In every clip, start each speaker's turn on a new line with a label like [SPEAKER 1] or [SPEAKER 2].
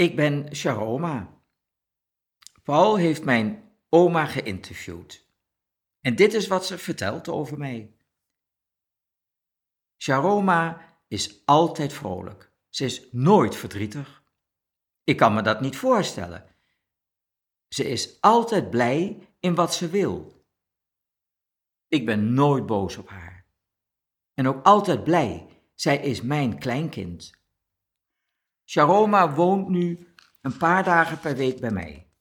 [SPEAKER 1] Ik ben Sharoma. Paul heeft mijn oma geïnterviewd. En dit is wat ze vertelt over mij. Sharoma is altijd vrolijk. Ze is nooit verdrietig. Ik kan me dat niet voorstellen. Ze is altijd blij in wat ze wil. Ik ben nooit boos op haar. En ook altijd blij. Zij is mijn kleinkind. Sharoma woont nu een paar dagen per week bij mij.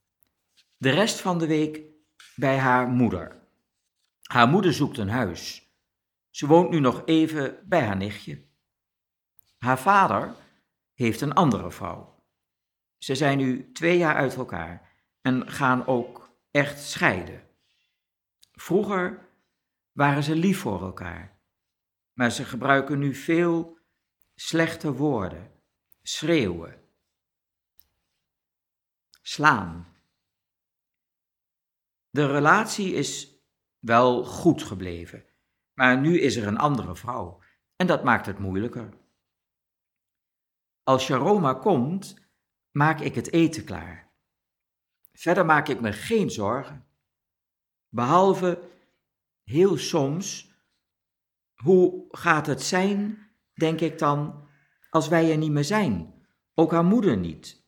[SPEAKER 1] De rest van de week bij haar moeder. Haar moeder zoekt een huis. Ze woont nu nog even bij haar nichtje. Haar vader heeft een andere vrouw. Ze zijn nu twee jaar uit elkaar en gaan ook echt scheiden. Vroeger waren ze lief voor elkaar, maar ze gebruiken nu veel slechte woorden, schreeuwen, slaan. De relatie is wel goed gebleven, maar nu is er een andere vrouw en dat maakt het moeilijker. Als Sharoma komt, maak ik het eten klaar. Verder maak ik me geen zorgen. Behalve heel soms, hoe gaat het zijn, denk ik dan, als wij er niet meer zijn? Ook haar moeder niet.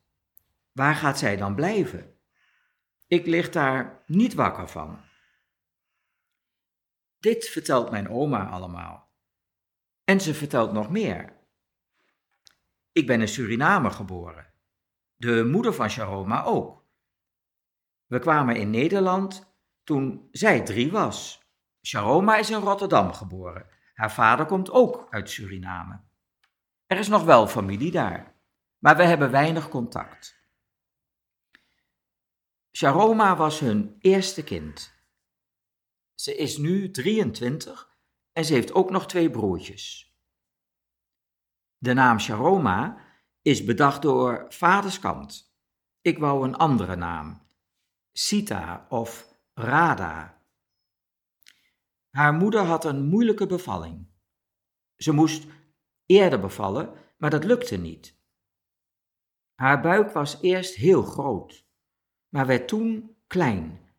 [SPEAKER 1] Waar gaat zij dan blijven? Ik lig daar niet wakker van. Dit vertelt mijn oma allemaal. En ze vertelt nog meer. Ik ben in Suriname geboren. De moeder van Sharoma ook. We kwamen in Nederland toen zij drie was. Sharoma is in Rotterdam geboren. Haar vader komt ook uit Suriname. Er is nog wel familie daar, maar we hebben weinig contact. Sharoma was hun eerste kind. Ze is nu 23 en ze heeft ook nog twee broertjes. De naam Sharoma is bedacht door vaderskant. Ik wou een andere naam, Sita of Rada. Haar moeder had een moeilijke bevalling. Ze moest eerder bevallen, maar dat lukte niet. Haar buik was eerst heel groot, maar werd toen klein,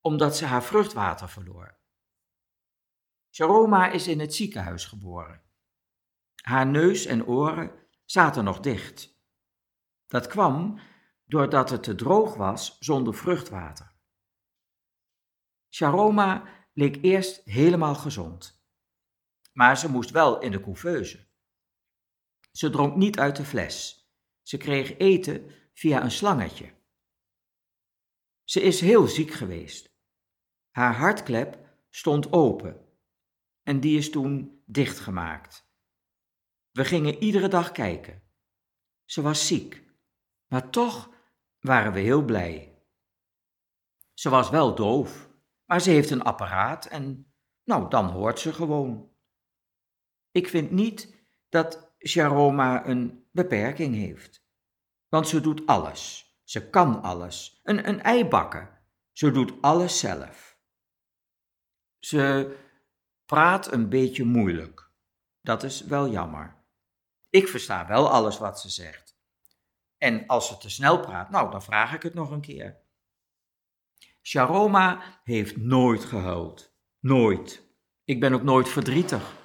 [SPEAKER 1] omdat ze haar vruchtwater verloor. Sharoma is in het ziekenhuis geboren. Haar neus en oren zaten nog dicht. Dat kwam doordat het te droog was zonder vruchtwater. Sharoma leek eerst helemaal gezond, maar ze moest wel in de couveuse. Ze dronk niet uit de fles. Ze kreeg eten via een slangetje. Ze is heel ziek geweest. Haar hartklep stond open en die is toen dichtgemaakt. We gingen iedere dag kijken. Ze was ziek, maar toch waren we heel blij. Ze was wel doof, maar ze heeft een apparaat en nou, dan hoort ze gewoon. Ik vind niet dat Sharoma een beperking heeft, want ze doet alles. Ze kan alles. Een, een ei bakken. Ze doet alles zelf. Ze praat een beetje moeilijk. Dat is wel jammer. Ik versta wel alles wat ze zegt. En als ze te snel praat, nou, dan vraag ik het nog een keer. Sharoma heeft nooit gehuild. Nooit. Ik ben ook nooit verdrietig.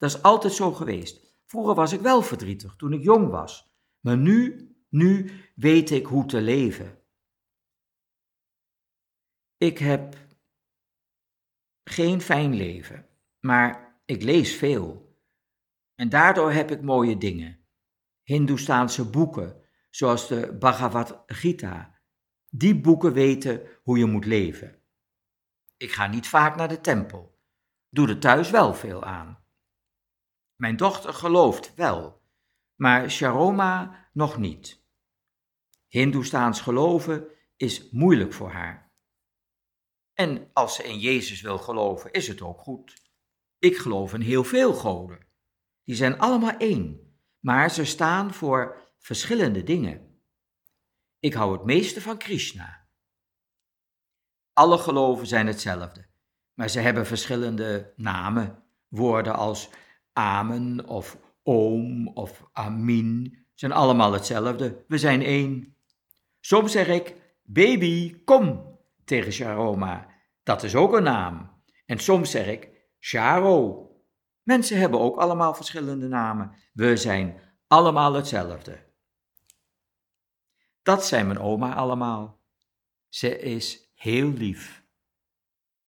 [SPEAKER 1] Dat is altijd zo geweest. Vroeger was ik wel verdrietig, toen ik jong was. Maar nu, nu weet ik hoe te leven. Ik heb geen fijn leven, maar ik lees veel. En daardoor heb ik mooie dingen. Hindoestaanse boeken, zoals de Bhagavad Gita. Die boeken weten hoe je moet leven. Ik ga niet vaak naar de tempel. Doe er thuis wel veel aan. Mijn dochter gelooft wel, maar Sharoma nog niet. Hindoestaans geloven is moeilijk voor haar. En als ze in Jezus wil geloven, is het ook goed. Ik geloof in heel veel goden. Die zijn allemaal één, maar ze staan voor verschillende dingen. Ik hou het meeste van Krishna. Alle geloven zijn hetzelfde, maar ze hebben verschillende namen, woorden als amen of oom of amin, zijn allemaal hetzelfde, we zijn één. Soms zeg ik, baby, kom, tegen Sharoma, dat is ook een naam. En soms zeg ik, Sharo. Mensen hebben ook allemaal verschillende namen, we zijn allemaal hetzelfde. Dat zijn mijn oma allemaal. Ze is heel lief.